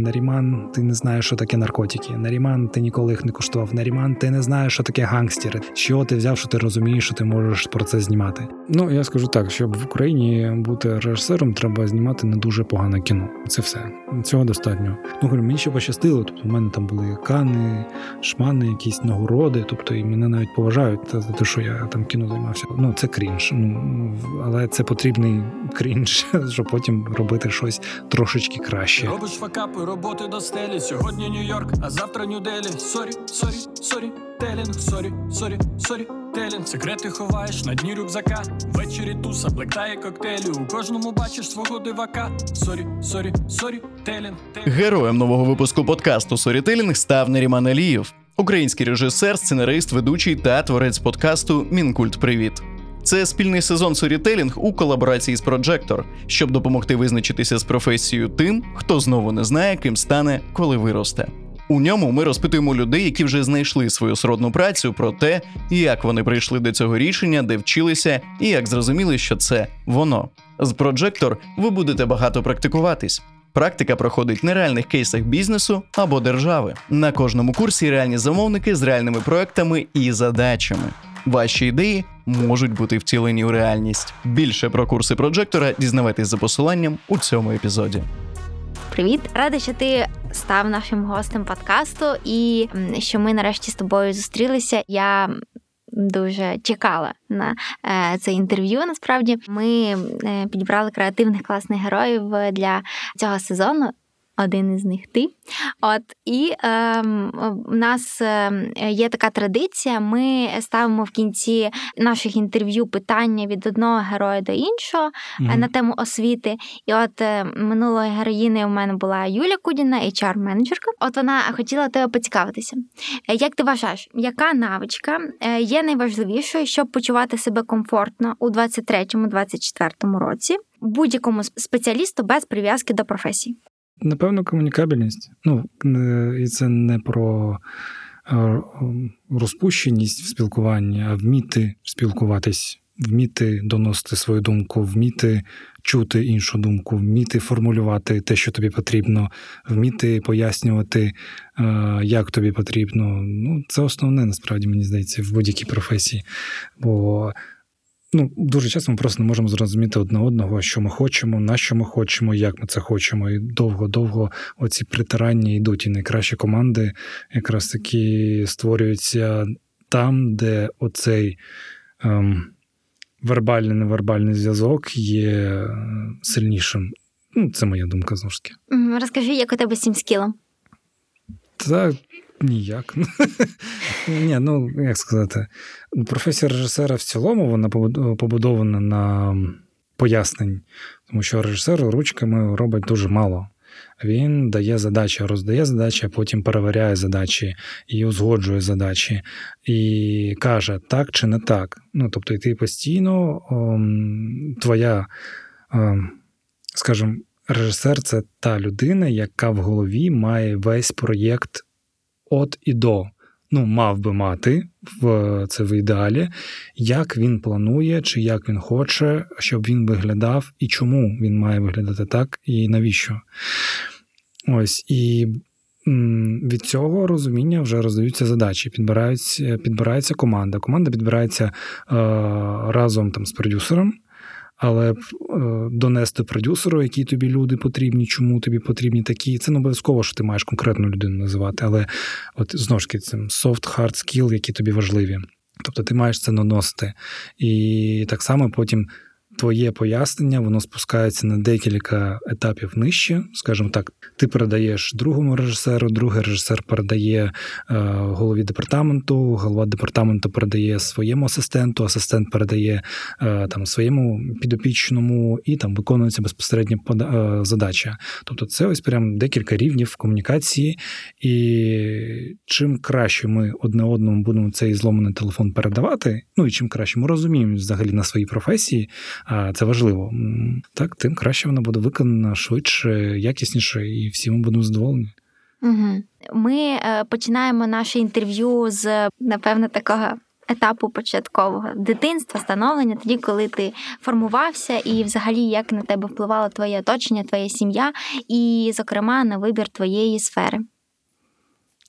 Наріман, ти не знаєш, що таке наркотики. Наріман, ти ніколи їх не куштував. Наріман, ти не знаєш, що таке гангстери. Що ти взяв, що ти розумієш, що ти можеш про це знімати. Ну я скажу так, щоб в Україні бути режисером, треба знімати не дуже погане кіно. Це все цього достатньо. Ну говорю, мені ще пощастило. Тобто, в мене там були кани, шмани, якісь нагороди. Тобто, і мене навіть поважають за те, що я там кіно займався. Ну це крінж. Ну але це потрібний крінж, щоб потім робити щось трошечки краще. Робиш факапи, роботи до стелі. Сьогодні Нью-Йорк, а завтра Нью-Делі. Sorry, sorry, sorry, telling, sorry, sorry, sorry. Telling, секрети ховаєш на дні рюкзака. Ввечері туса, блектає коктейлі. У кожному бачиш свого дивака. Sorry, sorry, sorry, telling, telling. Героєм нового випуску подкасту Сорітелінг став Наріман Алієв, український режисер, сценарист, ведучий та творець подкасту Мінкульт Привіт. Це спільний сезон Сорітелінг у колаборації з Projector, щоб допомогти визначитися з професією тим, хто знову не знає, ким стане, коли виросте. У ньому ми розпитуємо людей, які вже знайшли свою сродну працю, про те, як вони прийшли до цього рішення, де вчилися, і як зрозуміли, що це воно. З Projector ви будете багато практикуватись. Практика проходить на реальних кейсах бізнесу або держави. На кожному курсі реальні замовники з реальними проектами і задачами. Ваші ідеї можуть бути втілені у реальність. Більше про курси Проджектора дізнавайтесь за посиланням у цьому епізоді. Привіт, рада, що ти став нашим гостем подкасту, і що ми нарешті з тобою зустрілися. Я дуже чекала на е, це інтерв'ю. Насправді ми е, підібрали креативних класних героїв для цього сезону. Один із них ти. От і ем, у нас ем, є така традиція. Ми ставимо в кінці наших інтерв'ю питання від одного героя до іншого е, на тему освіти. І от е, минулої героїни у мене була Юля Кудіна, HR-менеджерка. От вона хотіла тебе поцікавитися. Е, Як ти вважаєш, яка навичка е, є найважливішою, щоб почувати себе комфортно у 23-24 році будь-якому спеціалісту без прив'язки до професії? Напевно, комунікабельність. Ну, і це не про е, розпущеність в спілкуванні, а вміти спілкуватись, вміти доносити свою думку, вміти чути іншу думку, вміти формулювати те, що тобі потрібно, вміти пояснювати, е, як тобі потрібно. Ну, це основне, насправді, мені здається, в будь-якій професії. Бо ну, дуже часто ми просто не можемо зрозуміти одне одного, що ми хочемо, на що ми хочемо, як ми це хочемо. І довго-довго оці притирання йдуть. І найкращі команди якраз таки створюються там, де оцей ем, вербальний невербальний зв'язок є е, сильнішим. Ну, це моя думка знову ж таки. Розкажи, як у тебе з цим скілом? Та ніяк. Ні, ну як сказати, професія режисера в цілому вона побудована на пояснень, тому що режисер ручками робить дуже мало. Він дає задачі, роздає задачі, а потім перевіряє задачі і узгоджує задачі, і каже так чи не так. Ну, тобто, і ти постійно ом, твоя, ем, скажімо, режисер це та людина, яка в голові має весь проєкт от і до. Ну, мав би мати в це в ідеалі, як він планує, чи як він хоче, щоб він виглядав, і чому він має виглядати так, і навіщо. Ось і від цього розуміння вже роздаються задачі, підбирається, підбирається команда. Команда підбирається е, разом там з продюсером. Але е, донести продюсеру, які тобі люди потрібні, чому тобі потрібні такі, це не обов'язково, що ти маєш конкретну людину називати, але от знову ж таки це soft, hard skill, які тобі важливі. Тобто ти маєш це наносити. І так само потім твоє пояснення, воно спускається на декілька етапів нижче. Скажімо так, ти передаєш другому режисеру, другий режисер передає е, голові департаменту, голова департаменту передає своєму асистенту, асистент передає е, там своєму підопічному, і там виконується безпосередньо пода- е, задача. Тобто, це ось прям декілька рівнів комунікації, і чим краще ми одне одному будемо цей зломаний телефон передавати, ну і чим краще ми розуміємо взагалі на своїй професії, це важливо, так тим краще вона буде виконана швидше, якісніше, і всі ми будемо задоволені. Угу. Ми е, починаємо наше інтерв'ю з, напевно, такого етапу початкового дитинства, становлення, тоді, коли ти формувався, і взагалі як на тебе впливало твоє оточення, твоя сім'я, і, зокрема, на вибір твоєї сфери.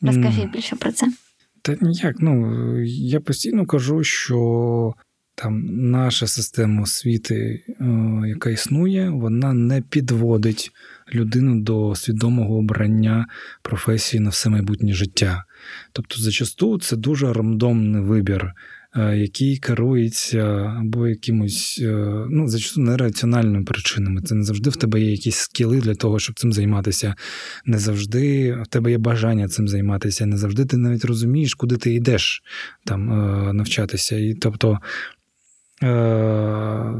Розкажи більше про це. Та ніяк. Ну я постійно кажу, що там наша система освіти, е, яка існує, вона не підводить людину до свідомого обрання професії на все майбутнє життя. Тобто, зачасту це дуже рандомний вибір, е, який керується або якимось, е, ну, зачасту нераціональними причинами. Це не завжди в тебе є якісь скіли для того, щоб цим займатися. Не завжди в тебе є бажання цим займатися, не завжди ти навіть розумієш, куди ти йдеш там навчатися. І тобто. Е,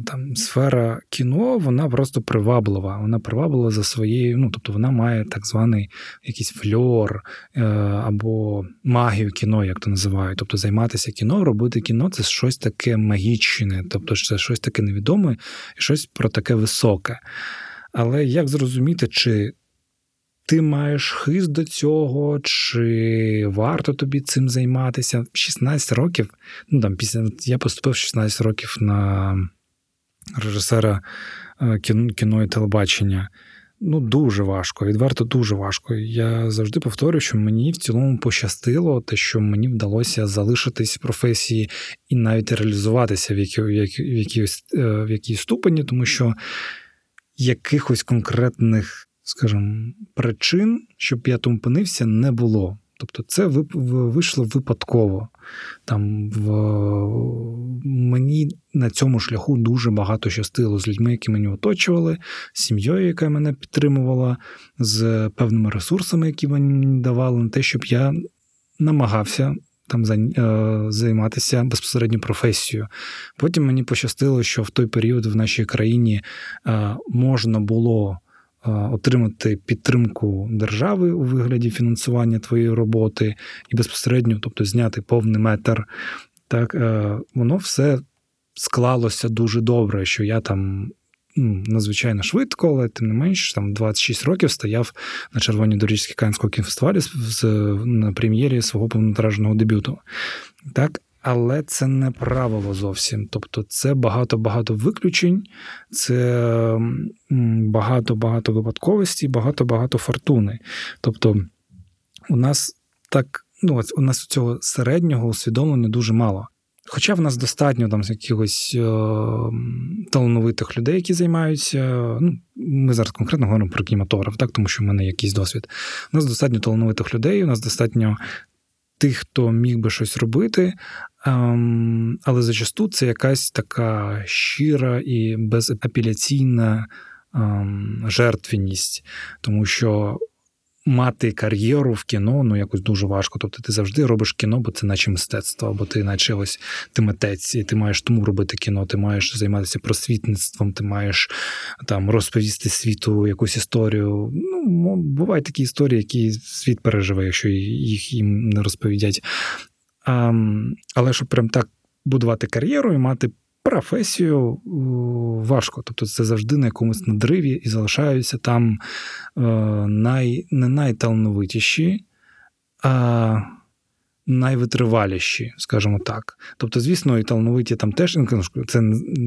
Там сфера кіно, вона просто приваблива. Вона приваблива за своєю, ну тобто вона має так званий якийсь фльор е, або магію кіно, як то називають. Тобто займатися кіно, робити кіно це щось таке магічне, тобто це щось таке невідоме і щось про таке високе. Але як зрозуміти, чи ти маєш хист до цього, чи варто тобі цим займатися? 16 років, ну там після я поступив 16 років на режисера е, кіно, і телебачення. Ну, дуже важко, відверто дуже важко. Я завжди повторюю, що мені в цілому пощастило, те, що мені вдалося залишитись в професії і навіть реалізуватися в якій, в якій, в якійсь, е, ступені, тому що якихось конкретних, скажімо, причин, щоб я там опинився, не було. Тобто, це вийшло випадково. Там в мені на цьому шляху дуже багато щастило з людьми, які мені оточували, з сім'єю, яка мене підтримувала, з певними ресурсами, які мені давали, на те, щоб я намагався там е, займатися безпосередньо професією. Потім мені пощастило, що в той період в нашій країні е, можна було отримати підтримку держави у вигляді фінансування твоєї роботи і безпосередньо, тобто зняти повний метр. Так, е, воно все склалося дуже добре, що я там. Надзвичайно швидко, але тим не менш, там 26 років стояв на червоній доріжці Канського з, на прем'єрі свого повнометражного дебюту. Так, але це не правило зовсім. Тобто, це багато-багато виключень, це багато-багато випадковості, багато-багато фортуни. Тобто, у нас так, ну, у нас цього середнього усвідомлення дуже мало. Хоча в нас достатньо там якихось е, талановитих людей, які займаються. Ну, ми зараз конкретно говоримо про кінематограф, так, тому що в мене якийсь досвід. У нас достатньо талановитих людей, у нас достатньо тих, хто міг би щось робити, але зачасту це якась така щира і безапеляційна ем, жертвеність, тому що. Мати кар'єру в кіно ну якось дуже важко. Тобто ти завжди робиш кіно, бо це наче мистецтво, або ти наче ось ти митець, і ти маєш тому робити кіно, ти маєш займатися просвітництвом, ти маєш там розповісти світу якусь історію. Ну, бувають такі історії, які світ переживе, якщо їх їм не розповідять. А, але щоб прям так будувати кар'єру і мати професію важко. Тобто це завжди на якомусь надриві і залишаються там е, най, не найталановитіші, а найвитриваліші, скажімо так. Тобто, звісно, і талановиті там теж ну, це,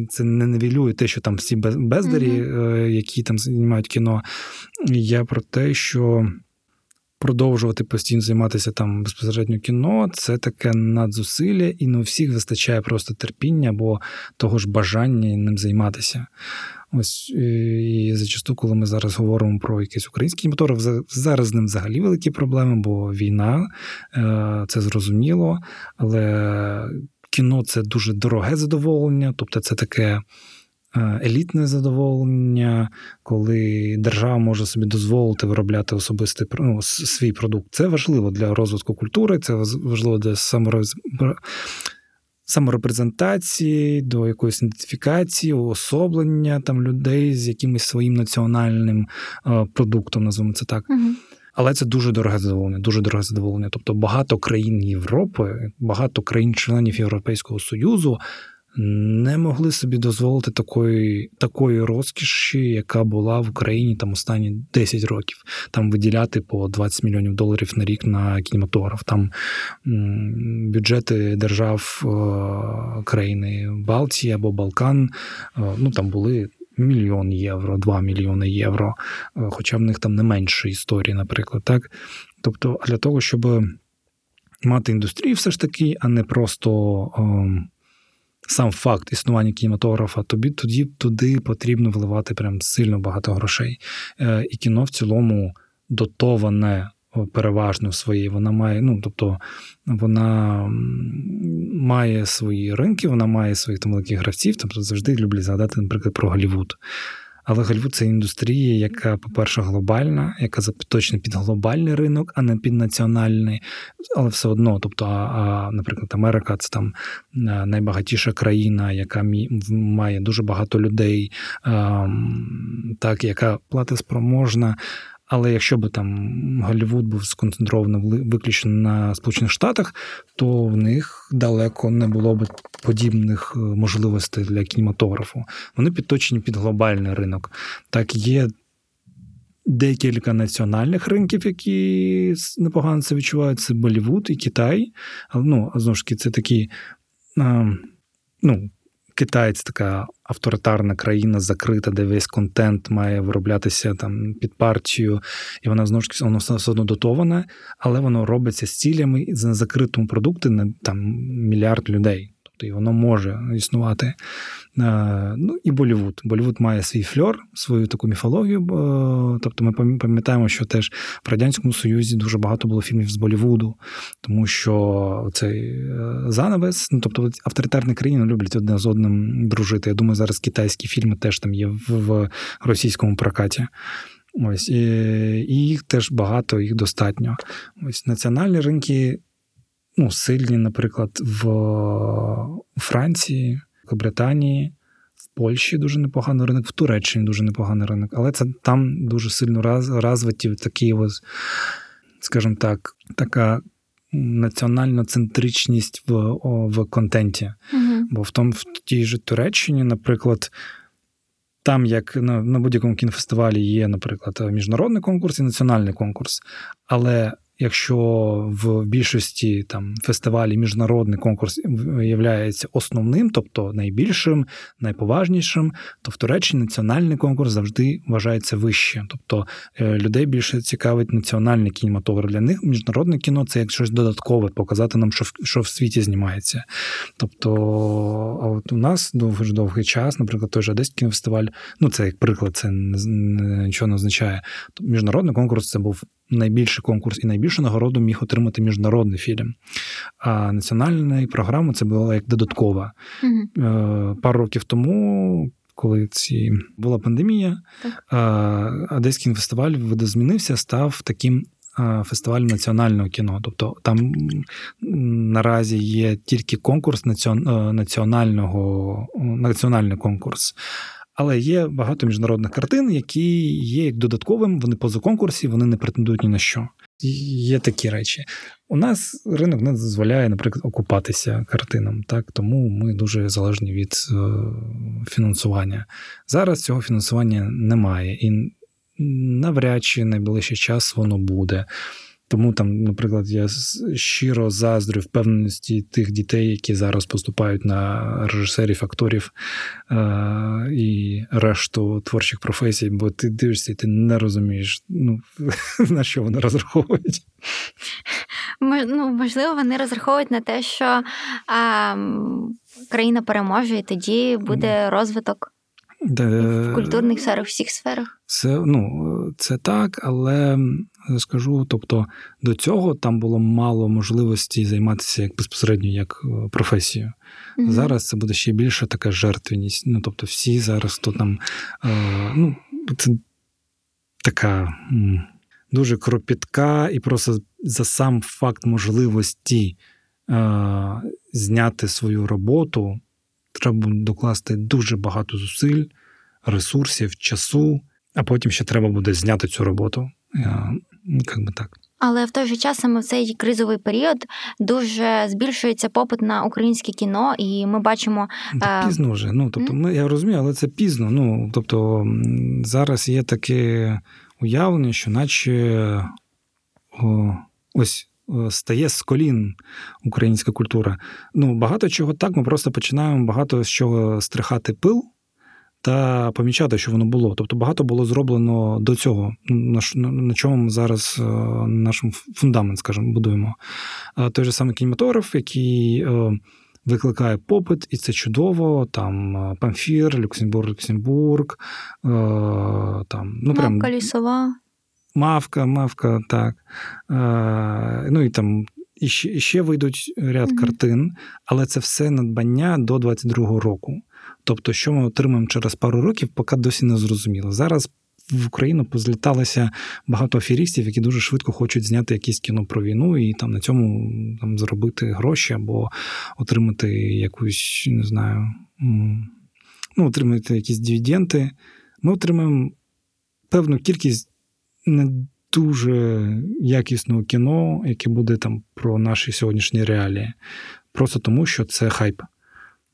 це не невілює те, що там всі без- бездарі, е, які там знімають кіно. Я про те, що продовжувати постійно займатися там безпосередньо кіно, це таке надзусилля, і не у всіх вистачає просто терпіння або того ж бажання ним займатися. Ось е, і зачасту, коли ми зараз говоримо про якийсь український мотор, зараз з ним взагалі великі проблеми, бо війна, е, це зрозуміло, але кіно це дуже дороге задоволення, тобто це таке. Е, Елітне задоволення, коли держава може собі дозволити виробляти особистий ну, свій продукт. Це важливо для розвитку культури, це важливо для самороз... саморепрезентації, до якоїсь ідентифікації, уособлення там людей з якимось своїм національним е, продуктом, назвемо це так. Угу. Але це дуже дороге задоволення, дуже дороге задоволення. Тобто багато країн Європи, багато країн-членів Європейського Союзу не могли собі дозволити такої такої розкіші, яка була в Україні там останні 10 років. Там виділяти по 20 мільйонів доларів на рік на кінематограф. Там бюджети держав е, країни Балтії або Балкан. е, ну там були. Мільйон євро, 2 мільйони євро, е, хоча в них там не менше історії, наприклад, так. Тобто, для того, щоб мати індустрію, все ж таки, а не просто ем, сам факт існування кінематографа, тобі тоді туди потрібно вливати прям сильно багато грошей. Е, і кіно в цілому дотоване переважно своєї. Вона має, ну тобто, вона має свої ринки, вона має своїх там великих гравців. Тобто завжди люблять згадати, наприклад, про Голлівуд. Але Гальву – це індустрія, яка, по-перше, глобальна, яка заточена під глобальний ринок, а не під національний. Але все одно, тобто, а, а, наприклад, Америка це там е, найбагатіша країна, яка має дуже багато людей, ем, так, яка платоспроможна. Але якщо б там Голлівуд був сконцентрований виключно на Сполучених Штатах, то в них далеко не було б подібних е, можливостей для кінематографу. Вони підточені під глобальний ринок. Так, є декілька національних ринків, які непогано це відчувають. Це Болівуд і Китай. Ну, знову ж таки, це такі. ну, Китай це така авторитарна країна, закрита, де весь контент має вироблятися там під партію, і вона знову ж воно все одно дотоване, але воно робиться з цілями за закритому продукти на там мільярд людей. Тобто і воно може існувати. Е, Ну і Болівуд. Болівуд має свій фльор, свою таку міфологію. Тобто ми пам'ятаємо, що теж в Радянському Союзі дуже багато було фільмів з Болівуду, тому що цей е, занавес, ну тобто авторитарні країни люблять одне з одним дружити. Я думаю, зараз китайські фільми теж там є в, російському прокаті. Ось і їх теж багато, їх достатньо. Ось національні ринки ну, сильні, наприклад, в Франції, в Британії, в Польщі дуже непоганий ринок, в Туреччині дуже непоганий ринок, але це там дуже сильно раз, розвиті такі, ось, скажімо так, така національна центричність в, в контенті. Угу. Бо в тому в тій же Туреччині, наприклад, там, як на, на будь-якому кінофестивалі є, наприклад, міжнародний конкурс і національний конкурс. Але якщо в більшості там фестивалів міжнародний конкурс є основним, тобто найбільшим, найповажнішим, то в Туреччині національний конкурс завжди вважається вище. Тобто е, людей більше цікавить національний кінематограф. Для них міжнародне кіно це як щось додаткове, показати нам, що в, що в світі знімається. Тобто, а от у нас довгий довгий час, наприклад, той же Одеський кінофестиваль, ну це як приклад, це нічого не означає. Міжнародний конкурс це був найбільший конкурс і найбільшу нагороду міг отримати міжнародний фільм. А національна програма це була як додаткова. Е, Пару років тому. Коли ці була пандемія, Так. Одеський фестиваль видозмінився, став таким фестивалем національного кіно. Тобто там наразі є тільки конкурс національного національний конкурс. Але є багато міжнародних картин, які є як додатковим, вони поза конкурсі, вони не претендують ні на що. Є такі речі. У нас ринок не дозволяє, наприклад, окупатися картинам, так тому ми дуже залежні від е, фінансування. Зараз цього фінансування немає, і навряд чи найближчий час воно буде. Тому там, наприклад, я щиро заздрю впевненості тих дітей, які зараз поступають на режисерів, акторів е- і решту творчих професій, бо ти дивишся і ти не розумієш, ну, на що вони розраховують. Ну, можливо, вони розраховують на те, що а, країна переможе, і тоді буде розвиток. В культурних сферах, всіх сферах. Це ну, це так, але скажу, тобто до цього там було мало можливості займатися як безпосередньо як професією. Mm-hmm. Зараз це буде ще більше така жертвеність. Ну, тобто, всі зараз то там е, ну, це така м, дуже кропітка, і просто за сам факт можливості е, зняти свою роботу треба докласти дуже багато зусиль, ресурсів, часу, а потім ще треба буде зняти цю роботу. Як би так. Але в той же час саме в цей кризовий період дуже збільшується попит на українське кіно, і ми бачимо Так Е, пізно вже. Ну, тобто, ми, я розумію, але це пізно. Ну, тобто, зараз є таке уявлення, що наче о, ось стає з колін українська культура. Ну, багато чого так, ми просто починаємо багато з чого стрихати пил. Та помічати, що воно було. Тобто багато було зроблено до цього, на, чому ми зараз е, наш фундамент, скажімо, будуємо. Той же самий кінематограф, який е, викликає попит, і це чудово. Там е, Памфір, Люксембург, Люксембург, там, ну, прям Мавка лісова. Мавка, Мавка, так. Е, ну і там і ще, і ще вийдуть ряд Мгм. картин, але це все надбання до 22-го року. Тобто, що ми отримаємо через пару років, поки досі не зрозуміло. Зараз в Україну позліталося багато аферістів, які дуже швидко хочуть зняти якесь кіно про війну і там на цьому там, заробити гроші або отримати якусь, не знаю, ну, отримати якісь дивіденти. Ми отримаємо певну кількість не дуже якісного кіно, яке буде там про наші сьогоднішні реалії. Просто тому, що це хайп.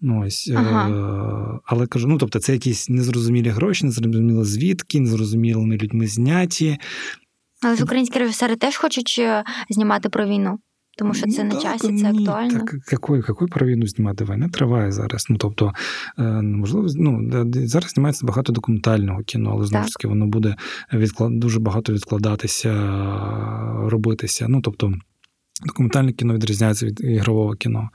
Ну, ось, Ага. е- але кажу, ну тобто, це якісь незрозумілі гроші, незрозуміло звідки, незрозумілими людьми зняті. Але ж українські режисери теж хочуть е, знімати про війну, тому що це Ну, на так, часі, це ні, актуально. Так, якою, якою про війну знімати? Війна триває зараз. Ну, тобто, е, можливо, ну, зараз знімається багато документального кіно, але знову ж таки воно буде відклад... дуже багато відкладатися, робитися. Ну, тобто, документальне кіно відрізняється від ігрового кіно.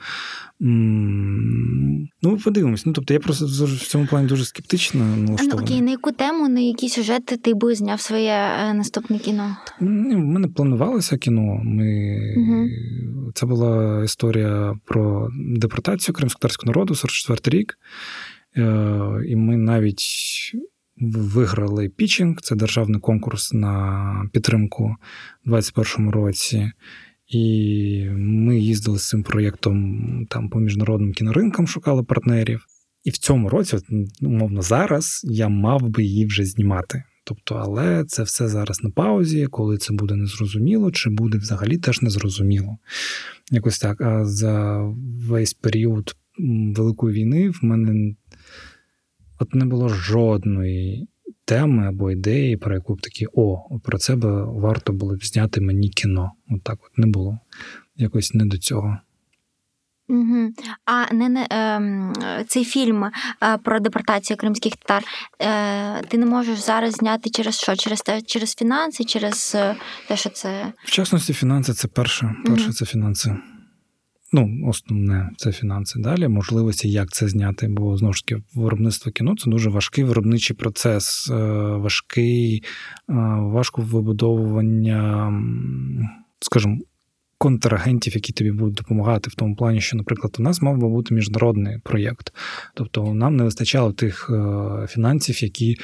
М, Ну, подивимось. Ну, тобто, я просто в цьому плані дуже скептично Ну, окей, на яку тему, на які сюжети ти би зняв своє е, наступне кіно? Ну, в мене планувалося кіно. Ми... Мгм. Це була історія про депортацію кримськотарського народу, 44-й рік. Е, І ми навіть виграли пічинг, це державний конкурс на підтримку у 2021 році. І ми їздили з цим проєктом там по міжнародним кіноринкам, шукали партнерів. І в цьому році, умовно, зараз я мав би її вже знімати. Тобто, але це все зараз на паузі, коли це буде незрозуміло, чи буде взагалі теж незрозуміло. Якось так. А за весь період Великої війни в мене от не було жодної теми або ідеї, про яку б такі, о, про це би варто було б зняти мені кіно. От так от не було. Якось не до цього. Угу. А не, не ем, цей фільм е, про депортацію кримських татар. Е, ти не можеш зараз зняти через що? Через те, через фінанси, через е, те, що це. В частності, фінанси це перше. Перше Мгм. це фінанси. Ну, основне це фінанси. Далі можливості, як це зняти, бо знову ж таки виробництво кіно це дуже важкий виробничий процес, е, важкий, е, важко вибудовування, скажімо, контрагентів, які тобі будуть допомагати в тому плані, що, наприклад, у нас мав би бути міжнародний проєкт. Тобто нам не вистачало тих е, фінансів, які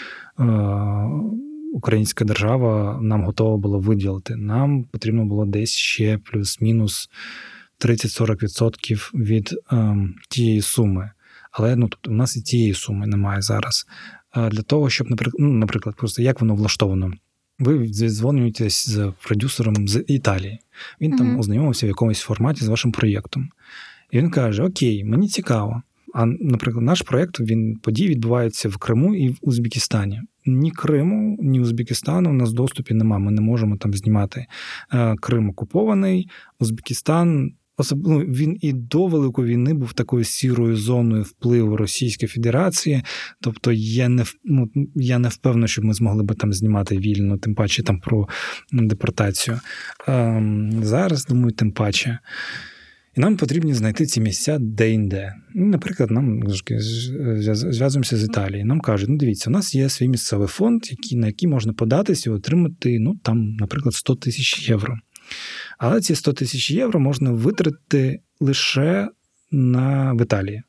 українська держава нам готова була виділити. Нам потрібно було десь ще плюс-мінус 30-40% від е, тієї суми. Але ну, тобто, у нас і тієї суми немає зараз. А для того, щоб, наприклад, ну, наприклад, просто як воно влаштовано. Ви дзвонюєтесь з продюсером з Італії. Він там ознайомився в якомусь форматі з вашим проєктом. І він каже: Окей, мені цікаво. А, наприклад, наш проєкт він події відбуваються в Криму і в Узбекистані. Ні Криму, ні Узбекистану у нас доступі немає. Ми не можемо там знімати. Е, Крим окупований, Узбекистан. Ну, він і до Великої війни був такою сірою зоною впливу Російської Федерації. Тобто я не ну, я не впевнений, що ми змогли би там знімати вільно, тим паче там про депортацію. Ем, зараз, думаю, тим паче. І нам потрібно знайти ці місця де-інде. Ну, Наприклад, нам зв'язуємося з Італією. Нам кажуть, ну дивіться, у нас є свій місцевий фонд, на який можна податись і отримати, ну там, наприклад, 100 тисяч євро. Але ці 100 тисяч євро можна витратити лише на Італії.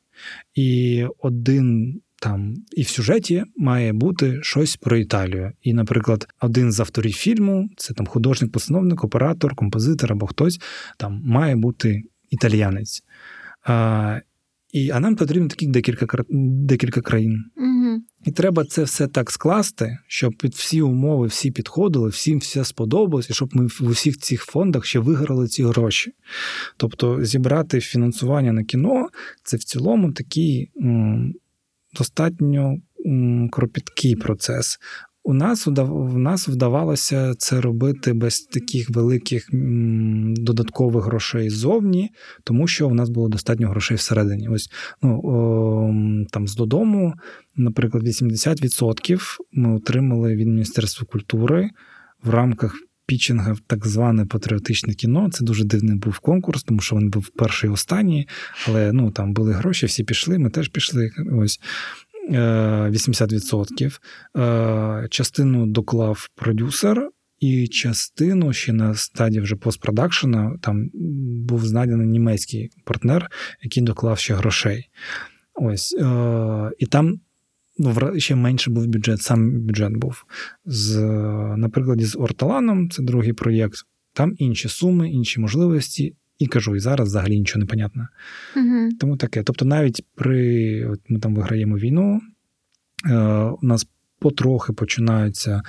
І один там і в сюжеті має бути щось про Італію. І, наприклад, один з авторів фільму, це там художник, постановник, оператор, композитор або хтось там має бути італіянець. А, і, а нам потрібно таких декілька, декілька країн. Угу. І треба це все так скласти, щоб під всі умови всі підходили, всім все сподобалось, і щоб ми в усіх цих фондах ще виграли ці гроші. Тобто зібрати фінансування на кіно це в цілому такий м, достатньо м, кропіткий процес. У нас в нас вдавалося це робити без таких великих додаткових грошей ззовні, тому що у нас було достатньо грошей всередині. Ось ну, о, там з додому, наприклад, 80% ми отримали від Міністерства культури в рамках пітчинга в так зване патріотичне кіно. Це дуже дивний був конкурс, тому що він був перший і останній, але ну там були гроші, всі пішли, ми теж пішли. Ось. Е, 80%. Е, Частину доклав продюсер, і частину ще на стадії вже постпродакшена там був знайдений німецький партнер, який доклав ще грошей. Ось. Е, І там ну, ще менше був бюджет, сам бюджет був. З, е, на прикладі з Орталаном, це другий проєкт, там інші суми, інші можливості. І кажу, і зараз взагалі нічого не понятно. Угу. Тому таке. Тобто, навіть при от ми там виграємо війну, е, у нас потрохи починаються е,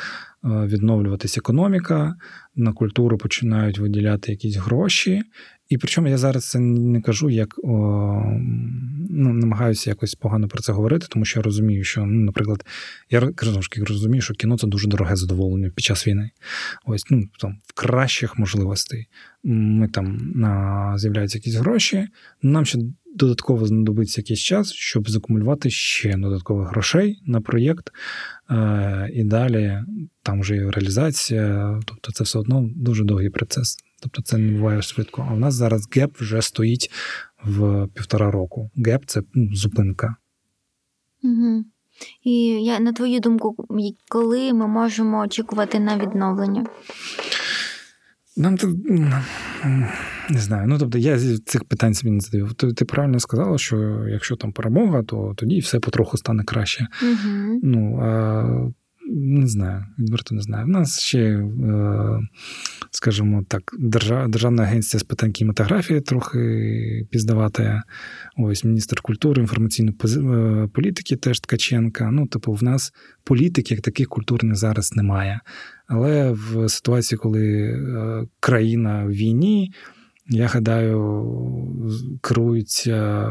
відновлюватись економіка, на культуру починають виділяти якісь гроші. І причому я зараз це не кажу, як о, ну, намагаюся якось погано про це говорити, тому що я розумію, що, ну, наприклад, я кажу, розумію, що кіно це дуже дороге задоволення під час війни. Ось ну там в кращих можливостей. Ми там на, з'являються якісь гроші. Нам ще додатково знадобиться якийсь час, щоб закумулювати ще додаткових грошей на проєкт. Е, і далі там вже і реалізація. Тобто, це все одно дуже довгий процес. Тобто, це не буває швидко. А в нас зараз gap вже стоїть в півтора року. Gap це ну, зупинка. Угу. І я, на твою думку, коли ми можемо очікувати на відновлення? Нам тут не знаю. Ну тобто я з цих питань собі не задаю. Ти, ти правильно сказала, що якщо там перемога, то тоді все потроху стане краще. Угу. Ну а не знаю, відверто не знаю. У нас ще, е, скажімо так, держа- Державна агенція з питань кінематографії трохи піздавати. Ось міністр культури, інформаційної е, політики теж Ткаченка. Ну, типу, в нас політик як таких культурних зараз немає. Але в ситуації, коли е, країна в війні, я гадаю, керуються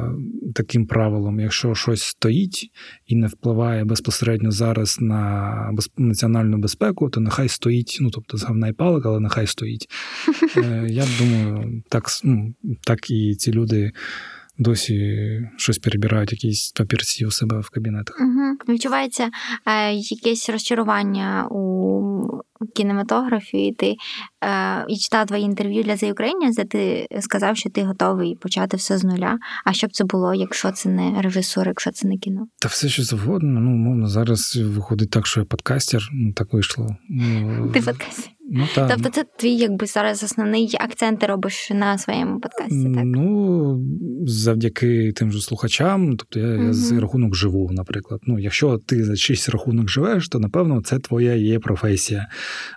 таким правилом: якщо щось стоїть і не впливає безпосередньо зараз на національну безпеку, то нехай стоїть, ну тобто з говна і палок, але нехай стоїть. Е, Я думаю, так, ну, так і ці люди досі щось перебирають, якісь папірці у себе в кабінетах. Угу. Відчувається е, якесь розчарування у кінематографі. І Ти е, і читала твої інтерв'ю для The Ukrainians, де ти сказав, що ти готовий почати все з нуля. А що б це було, якщо це не режисур, якщо це не кіно? Та все, що завгодно. Ну, умовно, зараз виходить так, що я подкастер, ну так вийшло. Ну, Ти подкаст. Ну, та, Тобто, це твій якби зараз основний акцент ти робиш на своєму подкасті, так? Ну, завдяки тим же слухачам, тобто я, я з рахунок живу, наприклад. Ну, якщо ти за чийсь рахунок живеш, то напевно це твоя є професія.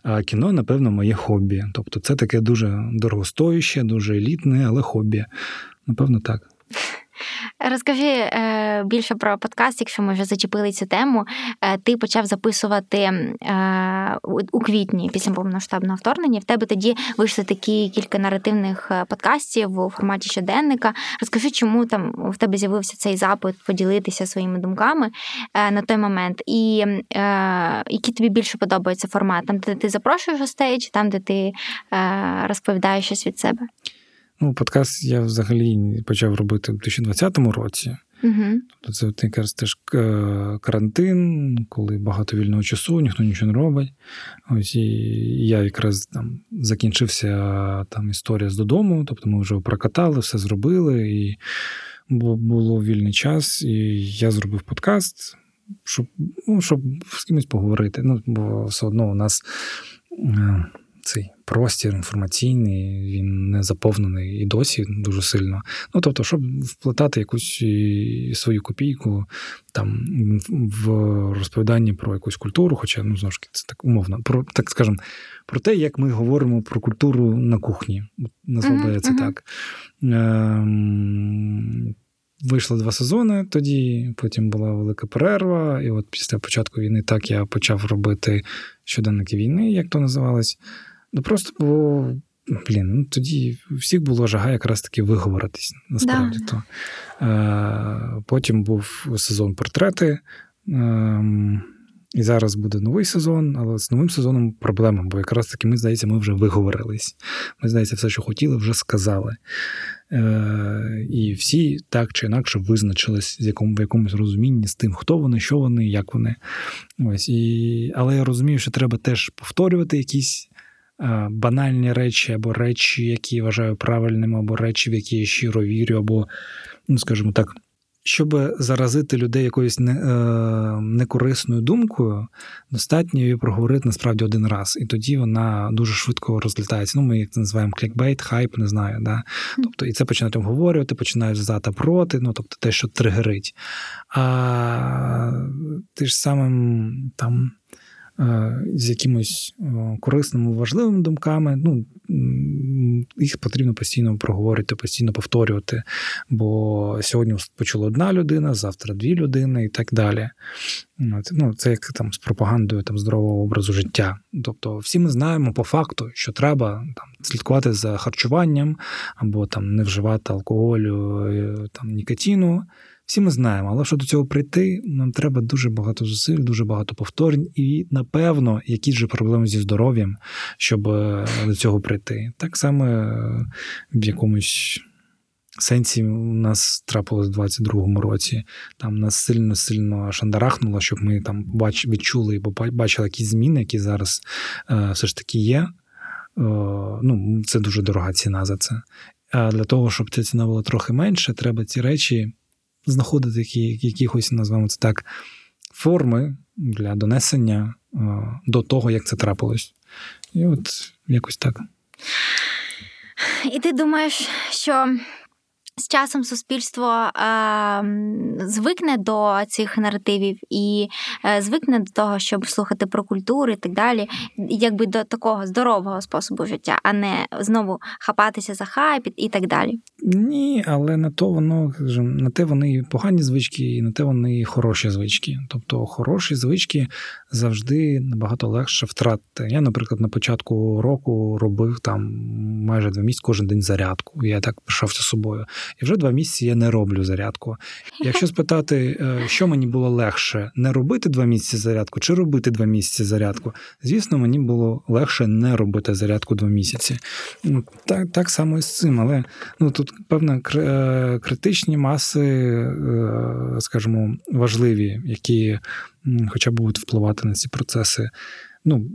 А кіно, напевно, моє хобі. Тобто, це таке дуже дорогостояще, дуже елітне, але хобі. Напевно, так. Розкажи е, більше про подкаст, якщо ми вже зачепили цю тему. Е, ти почав записувати е, у, квітні після повномасштабного вторгнення. В тебе тоді вийшли такі кілька наративних подкастів у форматі щоденника. Розкажи, чому там в тебе з'явився цей запит поділитися своїми думками на той момент, і які тобі більше подобається формат? Там, де ти запрошуєш гостей, чи там, де ти розповідаєш щось від себе? Ну, подкаст я взагалі почав робити в 2020 році. Угу. Тобто це якраз теж е, карантин, коли багато вільного часу, ніхто нічого не робить. Ось і я якраз там закінчився там історія з додому, тобто ми вже прокатали, все зробили, і було вільний час, і я зробив подкаст, щоб, ну, щоб з кимось поговорити. Ну, бо все одно у нас. Е, Цей простір інформаційний, він не заповнений і досі дуже сильно. Ну, тобто, щоб вплетати якусь свою копійку там в розповіданні про якусь культуру, хоча, ну, знову ж таки, це так умовно, про так скажемо, про те, як ми говоримо про культуру на кухні. Назвав би це так. Ем, Вийшло два сезони тоді, потім була велика перерва, і от після початку війни так я почав робити щоденники війни, як то називалось. Ну просто було. Блін, ну тоді всіх було жага якраз таки виговоритись. Насправді Да. то. Е, потім був сезон портрети. Е, і зараз буде новий сезон, але з новим сезоном проблема, бо якраз таки ми, здається, ми вже виговорились. Ми, здається, все, що хотіли, вже сказали. Е, і всі так чи інакше визначились з якому, в якомусь розумінні з тим, хто вони, що вони, як вони. Ось, і, але я розумію, що треба теж повторювати якісь банальні речі, або речі, які я вважаю правильними, або речі, в які я щиро вірю, або, ну, скажімо так. Щоб заразити людей якоюсь не, е, некорисною думкою, достатньо її проговорити насправді один раз, і тоді вона дуже швидко розлітається. Ну, ми як це називаємо клікбейт, хайп, не знаю. Да? Тобто, і це починають обговорювати, починають за та проти, ну тобто те, що тригерить. А ти ж самим там. Е, З якимось о, корисними, важливими думками, ну їх потрібно постійно проговорити, постійно повторювати. Бо сьогодні почула одна людина, завтра дві людини і так далі. Ну, це як там з пропагандою там, здорового образу життя. Тобто, всі ми знаємо по факту, що треба там слідкувати за харчуванням або там не вживати алкоголю, е, там нікотину. Всі ми знаємо, але щоб до цього прийти, нам треба дуже багато зусиль, дуже багато повторень, і напевно, якісь же проблеми зі здоров'ям, щоб е, до цього прийти. Так само е, в якомусь сенсі у нас трапилось в 22-му році. Там нас сильно сильно шандарахнуло, щоб ми там відчули і бачили якісь зміни, які зараз е, все ж таки є. Ну, це дуже дорога ціна за це. А для того, щоб ця ціна була трохи менше, треба ці речі знаходити які, якихось, називаємо це так, форми для донесення е, до того, як це трапилось. І от якось так. І ти думаєш, що з часом суспільство е, звикне до цих наративів і е, звикне до того, щоб слухати про культуру і так далі, якби до такого здорового способу життя, а не знову хапатися за хайп і так далі. Ні, але на то воно на те вони погані звички, і на те вони хороші звички. Тобто хороші звички завжди набагато легше втратити. Я, наприклад, на початку року робив там майже два місяці кожен день зарядку. Я так пишався собою. І вже два місяці я не роблю зарядку. Якщо спитати, що мені було легше, не робити два місяці зарядку чи робити два місяці зарядку, звісно, мені було легше не робити зарядку два місяці. Ну, Так так само і з цим. Але ну, тут певна критичні маси, скажімо, важливі, які хоча б будуть впливати на ці процеси. Ну,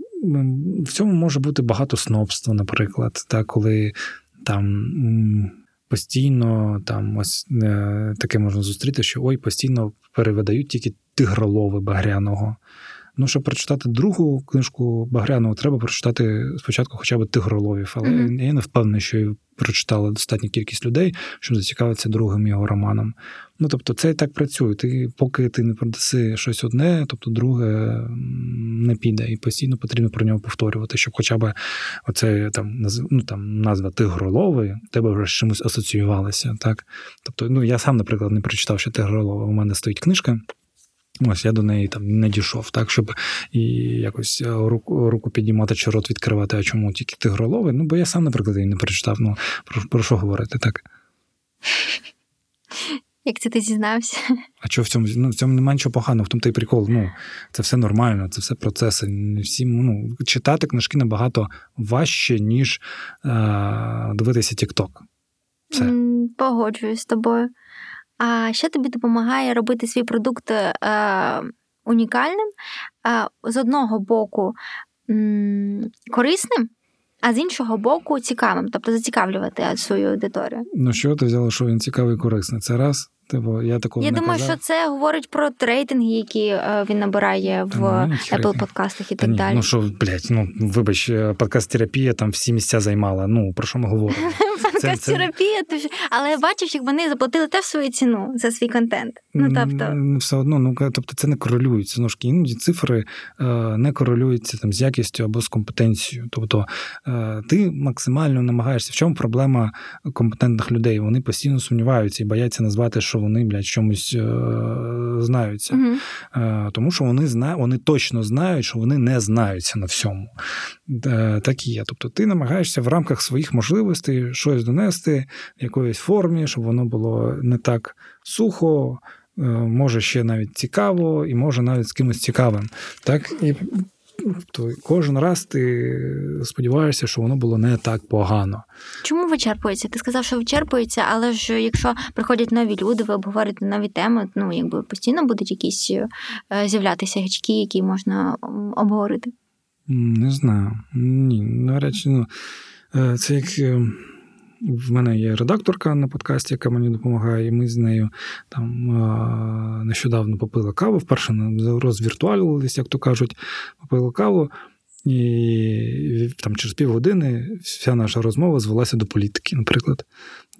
В цьому може бути багато снобства, наприклад, та, коли там постійно там ось е, таке можна зустріти, що ой, постійно перевидають тільки тигролови Багряного. Ну, щоб прочитати другу книжку Багряного, треба прочитати спочатку хоча б тигроловів. Але mm-hmm. я не впевнений, що її прочитала достатня кількість людей, щоб зацікавитися другим його романом. Ну, тобто, це і так працює. Ти, Поки ти не продаси щось одне, тобто друге не піде. І постійно потрібно про нього повторювати, щоб хоча б оце там ну, там назва тигролови тебе вже з чимось асоціювалася. Так? Тобто, ну я сам, наприклад, не прочитав, що тигролова. У мене стоїть книжка. Ось я до неї там не дійшов, так, щоб і якось руку руку піднімати чи рот відкривати, а чому тільки тигроловий? Ну, бо я сам, наприклад, її не прочитав. Ну, про, про що говорити, так? Як це ти зізнався? А чого в цьому ну, в цьому немає нічого поганого, в тому той прикол. Ну, це все нормально, це все процеси. Всі, ну, Читати книжки набагато важче, ніж е- дивитися TikTok. Все. Погоджуюсь з тобою. А що тобі допомагає робити свій продукт е, унікальним? Е, з одного боку м- корисним, а з іншого боку, цікавим, тобто зацікавлювати свою аудиторію. Ну, що ти взяла, що він цікавий і корисний? Це раз. Типу, я такого я не думаю, казав. що це говорить про рейтинги, які е, він набирає в Apple подкастах і так ні, далі. Ну що, блядь, ну вибач, подкаст-терапія там всі місця займала. Ну про що ми говоримо? Подкаст-терапія, це... але бачиш, як вони заплатили теж свою ціну за свій контент. Ну тобто все одно, ну тобто, це не корелюється. Знову ж іноді цифри е, не корелюються там з якістю або з компетенцією. Тобто е, ти максимально намагаєшся. В чому проблема компетентних людей? Вони постійно сумніваються і бояться назвати, що вони, блядь, чомусь е- знаються. Угу. Е, тому що вони зна... вони точно знають, що вони не знаються на всьому. Е, так і є. Тобто ти намагаєшся в рамках своїх можливостей щось донести в якоїсь формі, щоб воно було не так сухо, е, може ще навіть цікаво, і може навіть з кимось цікавим. Так і то кожен раз ти сподіваєшся, що воно було не так погано. Чому вичерпується? Ти сказав, що вичерпується, але ж якщо приходять нові люди, ви обговорюєте нові теми, ну якби постійно будуть якісь е, з'являтися гачки, які можна обговорити. Не знаю. Ні, навряд чи ну, е, це як. В мене є редакторка на подкасті, яка мені допомагає, і ми з нею там нещодавно попили каву. Вперше розвіртуалювалися, як то кажуть, попили каву. І там через півгодини вся наша розмова звелася до політики, наприклад.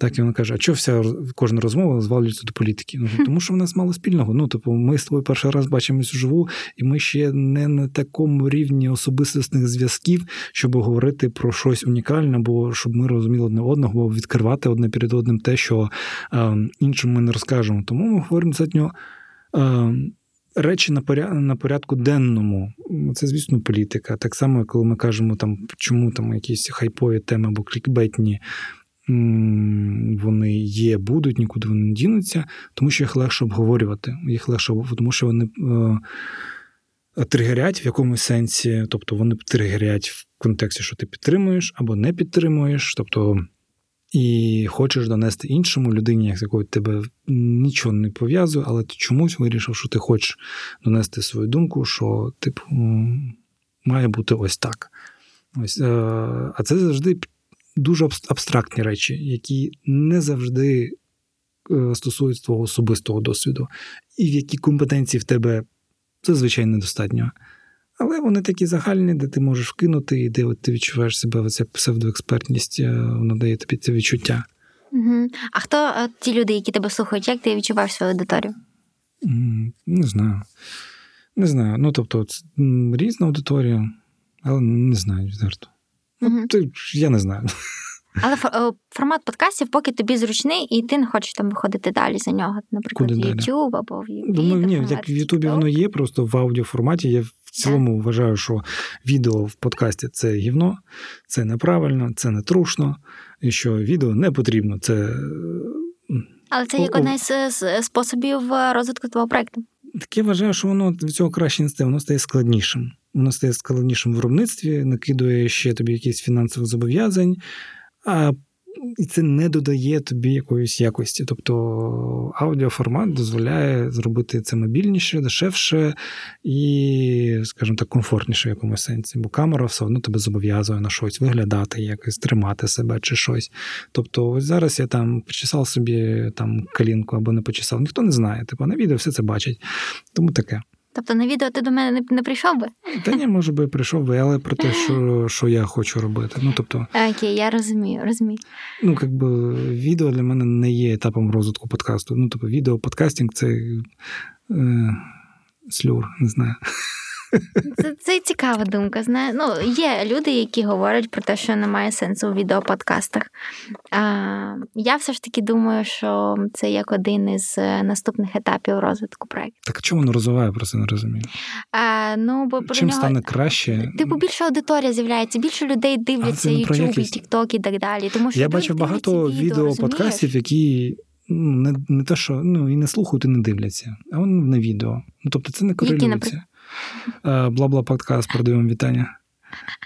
Так, і вона каже: а чого вся кожна розмова звалюється до політики? Ну, тому що в нас мало спільного. Ну, типу, ми з тобою перший раз бачимось вживу, і ми ще не на такому рівні особистісних зв'язків, щоб говорити про щось унікальне, бо щоб ми розуміли одне одного, бо відкривати одне перед одним те, що е, іншим ми не розкажемо. Тому ми говоримо достатньо. Е, Речі на поря... на порядку денному, це, звісно, політика. Так само, коли ми кажемо, там, чому там якісь хайпові теми або клікбетні вони є, будуть, нікуди вони не дінуться, тому що їх легше обговорювати. Їх легше, тому що вони е, тригерять в якомусь сенсі, тобто вони тригерять в контексті, що ти підтримуєш або не підтримуєш. Тобто і хочеш донести іншому людині, з якою тебе нічого не пов'язує, але ти чомусь вирішив, що ти хочеш донести свою думку, що типу має бути ось так. Ось, е, а це завжди дуже абстрактні речі, які не завжди е, стосуються твого особистого досвіду, і в які компетенції в тебе зазвичай недостатньо. Але вони такі загальні, де ти можеш вкинути, і де от ти відчуваєш себе, оця псевдоекспертність, е, воно дає тобі це відчуття. Угу. А хто е, ті люди, які тебе слухають? Як ти відчуваєш свою аудиторію? Не знаю. Не знаю. Ну, тобто, різна аудиторія, але не знаю відверто. Угу. Ти, я не знаю. Але е, формат подкастів поки тобі зручний, і ти не хочеш там виходити далі за нього, наприклад, Куди в далі? YouTube або в YouTube. Думаю, ні, як в Ютубі воно є, просто в аудіоформаті. Я в цілому вважаю, що відео в подкасті це гівно, це неправильно, це не трушно, і що відео не потрібно. Це Але це як О, о. одне з, з способів е, розвитку твого проекту. Так я вважаю, що воно від цього краще не стає, воно стає складнішим. Воно стає складнішим в виробництві, накидує ще тобі якісь фінансових зобов'язань, а і це не додає тобі якоїсь якості. Тобто аудіоформат дозволяє зробити це мобільніше, дешевше і, скажімо так, комфортніше в якомусь сенсі. Бо камера все одно тебе зобов'язує на щось виглядати, якось тримати себе чи щось. Тобто, ось зараз я там почесав собі там калінку або не почесав. Ніхто не знає. Типу на відео все це бачить. Тому таке. Тобто на відео ти до мене не, не прийшов би? Та ні, може би прийшов би, але про те, що, що я хочу робити. Ну тобто, Окей, я розумію, розумію. ну якби відео для мене не є етапом розвитку подкасту. Ну, тобто, відео подкастинг це е, слюр, не знаю. Це, це цікава думка. Знає. Ну, є люди, які говорять про те, що немає сенсу у відеоподкастах. А, я все ж таки думаю, що це як один із е, наступних етапів розвитку проекту. Так чому воно розвиває, просто не розумію. А, ну, бо про Чим нього... стане краще? Типу більше аудиторія з'являється, більше людей дивляться YouTube, якість. і TikTok і так далі. Тому що Я бачив багато дивляться відео розумієш? подкастів, які ну, не, не те, що ну, і не слухають, і не дивляться, а вони на відео. Ну, тобто це не корелюється. Е, Бла-бла подкаст, передаємо вітання.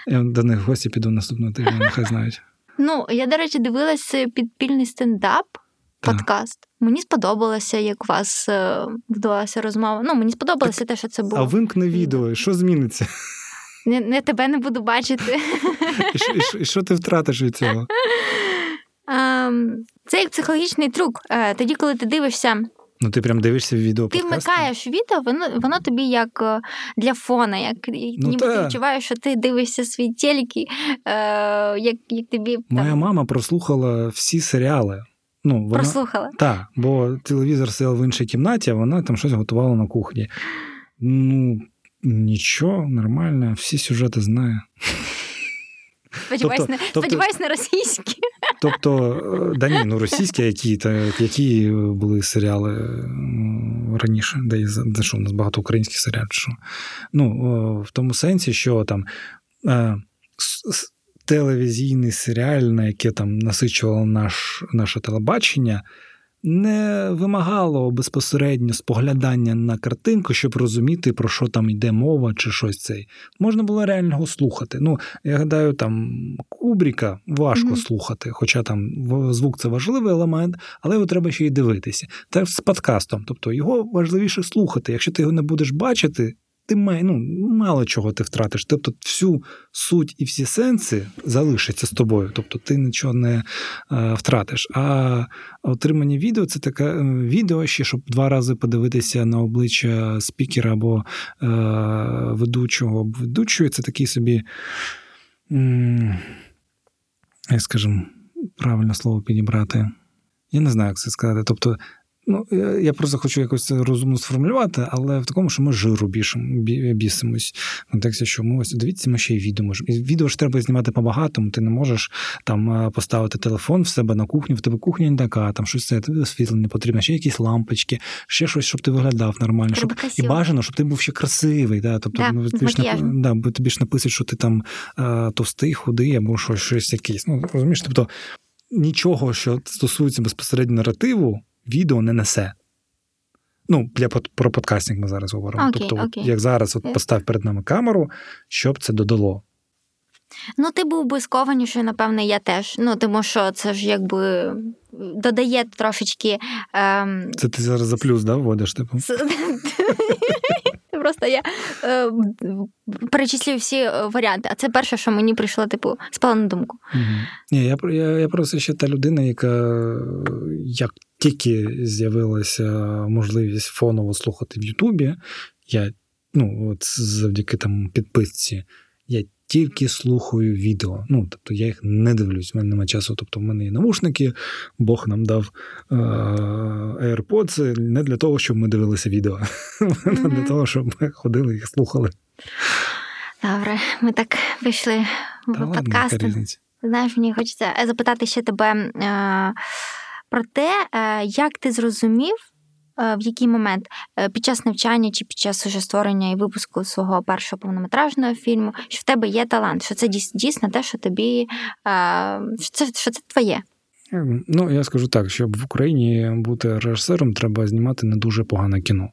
Я до них в гості піду наступного тижня, нехай знають. Ну, я, до речі, дивилася підпільний стендап. Подкаст. Мені сподобалося, як у вас е, вдалася розмова. Ну, мені сподобалося те, що це було. А вимкни відео, що зміниться? Не, не тебе не буду бачити. І що, і що- і що ти втратиш від цього? Ем, Це як психологічний трюк. Е, Тоді, коли ти дивишся, Ну, ти прям дивишся відео ти вмикаєш відео, воно, воно тобі як е, для фона, як Ну, ніби ти відчуваєш, що ти дивишся свій телеки, е, як, як тобі Моя там, мама прослухала всі серіали. Ну, вона... прослухала. Так, бо телевізор стояв в іншій кімнаті, а вона там щось готувала на кухні. Ну, нічого, нормально, всі сюжети знає. Сподіваюсь, Тобто- не, тобто- сподіваюсь, не російські. Тобто, е, да ні, ну російські, які, та, які були серіали раніше, де, де що, у нас багато українських серіалів. Що? Ну, в тому сенсі, що там е, телевізійний серіаль, на яке там насичувало наш, наше телебачення, не вимагало безпосередньо споглядання на картинку, щоб розуміти, про що там йде мова чи щось цей. Можна було реально його слухати. Ну, я гадаю, там Кубріка важко Мгм. слухати, хоча там звук це важливий елемент, але його треба ще й дивитися. Так з подкастом. Тобто його важливіше слухати. Якщо ти його не будеш бачити, ти має, ну, мало чого ти втратиш. Тобто всю суть і всі сенси залишаться з тобою. Тобто ти нічого не е, втратиш. А отримання відео це таке е, відео ще, щоб два рази подивитися на обличчя спікера або е, ведучого або ведучої. Це такий собі. м, скажімо, правильне слово підібрати. Я не знаю, як це сказати. Тобто, ну, я, просто хочу якось це розумно сформулювати, але в такому, що ми жиру бішимо, бісимось. В контексті, що ми ось дивіться, ми ще й відео можемо. І Відео ж треба знімати по-багатому. Ти не можеш там е, поставити телефон в себе на кухню, в тебе кухня не така, там щось це, тобі освітлення потрібно, ще якісь лампочки, ще щось, щоб ти виглядав нормально. Щоб, і бажано, щоб ти був ще красивий. Да? Тобто, Да, ну, ж да, бо тобі ж написать, що ти там е, товстий, худий або щось, щось якийсь. Ну, розумієш, тобто нічого, що стосується безпосередньо наративу, відео не несе. Ну, для про подкастинг ми зараз говоримо. Окей, тобто, от, як зараз, от постав перед нами камеру, щоб це додало. Ну, ти був би скованішою, напевне, я теж. Ну, тому що це ж якби додає трошечки. Ем, Це ти зараз за плюс, да, вводиш? Типу? Просто я е, перечислюю всі е, варіанти, а це перше, що мені прийшло, типу, спало на думку. Мгм. Ні, я, я, я просто ще та людина, яка як тільки з'явилася можливість фоново слухати в Ютубі, я ну, от завдяки там підписці, я тільки слухаю відео. Ну, тобто я їх не дивлюсь, в мене немає часу. Тобто, в мене є навушники, Бог нам дав е- AirPods не для того, щоб ми дивилися відео, а для того, щоб ми ходили їх слухали. Добре, ми так вийшли в різниця? Знаєш, мені хочеться запитати ще тебе е, про те, е, як ти зрозумів, е, в який момент е, під час навчання чи під час уже створення і випуску свого першого повнометражного фільму, що в тебе є талант, що це дійсно те, що тобі що це, що це твоє. Ну, я скажу так, щоб в Україні бути режисером, треба знімати не дуже погане кіно.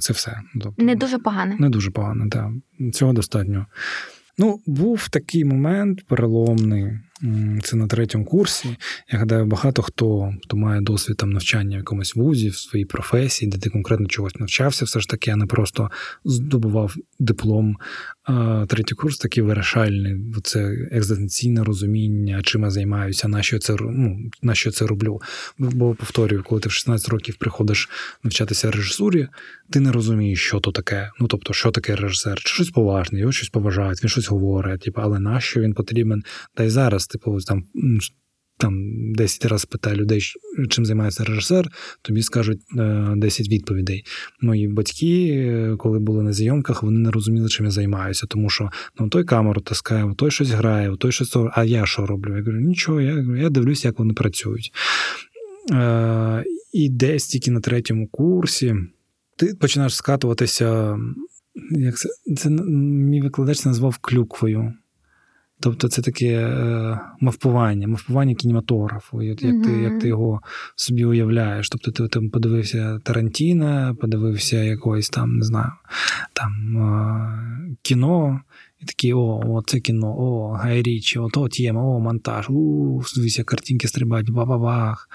Це все. Тобто, Не дуже погане. не дуже погано, так. Цього достатньо. Ну, був такий момент переломний. Це на третьому курсі. Я гадаю, багато хто, хто має досвід там навчання в якомусь вузі, в своїй професії, де ти конкретно чогось навчався, все ж таки, а не просто здобував диплом. Третій курс такий вирішальний. Це екзистенційне розуміння, чим я займаюся, на що це, ну, на що це роблю. Бо повторюю, коли ти в 16 років приходиш навчатися режисурі, ти не розумієш, що то таке. Ну тобто, що таке режисер, чи щось поважне, його щось поважають, він щось говорить, типу, але нащо він потрібен? Та й зараз, типу, там. Там 10 разів питає людей, чим займається режисер, тобі скажуть е, 10 відповідей. Мої батьки, е, коли були на зйомках, вони не розуміли, чим я займаюся, тому що ну, той камеру таскає, той щось грає, той щось. А я що роблю? Я кажу, нічого, я, я дивлюся, як вони працюють. Е, і десь тільки на третьому курсі ти починаєш скатуватися. Як це, це мій викладач назвав клюквою. Тобто це таке е, мавпування, мавпування кінематографу, як, як, ти, як ти його собі уявляєш. Тобто ти там подивився Тарантіна, подивився якогось там, не знаю, там е, кіно, і такий, о, о, це кіно, о, Гай Річі, о, то тема, о, монтаж, у, дивися, картинки стрибають, ба-ба-бах.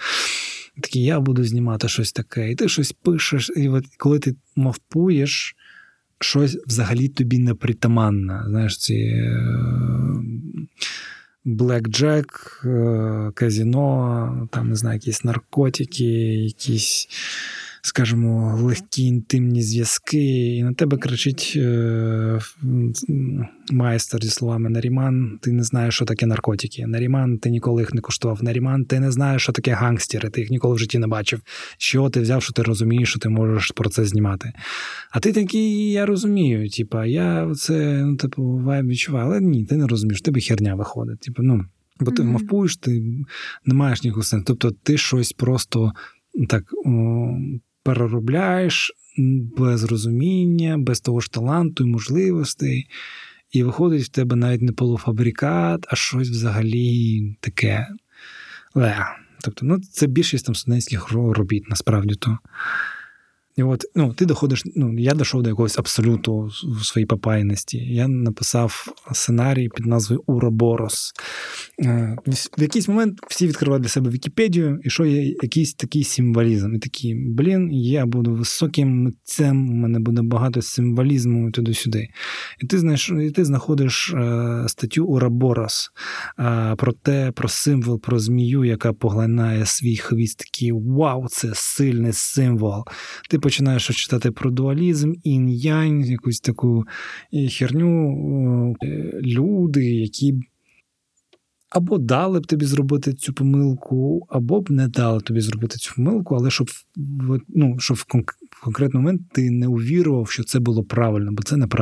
Такий, я буду знімати щось таке, і ти щось пишеш, і от коли ти мавпуєш, щось взагалі тобі непритаманне. Знаєш, ці блекджек, казіно, там, не знаю, якісь наркотики, якісь скажімо, легкі інтимні зв'язки, і на тебе кричить е, майстер зі словами Наріман, ти не знаєш, що таке наркотики. Наріман, ти ніколи їх не куштував. Наріман, ти не знаєш, що таке гангстери, ти їх ніколи в житті не бачив. Що ти взяв, що ти розумієш, що ти можеш про це знімати. А ти такий, я розумію, типа, я це, ну, типу, вайб відчуваю, але ні, ти не розумієш, тебе херня виходить. Типу, ну, бо ти Мгм. мавпуєш, ти не маєш ніякого сенсу. Тобто ти щось просто так о, переробляєш без розуміння, без того ж таланту і можливостей. І виходить в тебе навіть не полуфабрикат, а щось взагалі таке. Ле. Тобто, ну, це більшість там студентських робіт, насправді то. І от ну, ти доходиш, ну, я дійшов до якогось абсолюту в своїй папайності. Я написав сценарій під назвою Уроборос. Е, В якийсь момент всі відкривають для себе Вікіпедію, і що є якийсь такий символізм. І такі, блін, я буду високим митцем, у мене буде багато символізму туди-сюди. І ти знаєш, і ти знаходиш е, статтю Уроборос е, про те, про символ, про змію, яка поглинає свій хвіст. Такий вау, це сильний символ. Ти починаєш читати про дуалізм, інь-янь, якусь таку е, херню. Е, Люди, які або дали б тобі зробити цю помилку, або б не дали тобі зробити цю помилку, але щоб ну, щоб в конкретний момент ти не увірував, що це було правильно, бо це неправильно.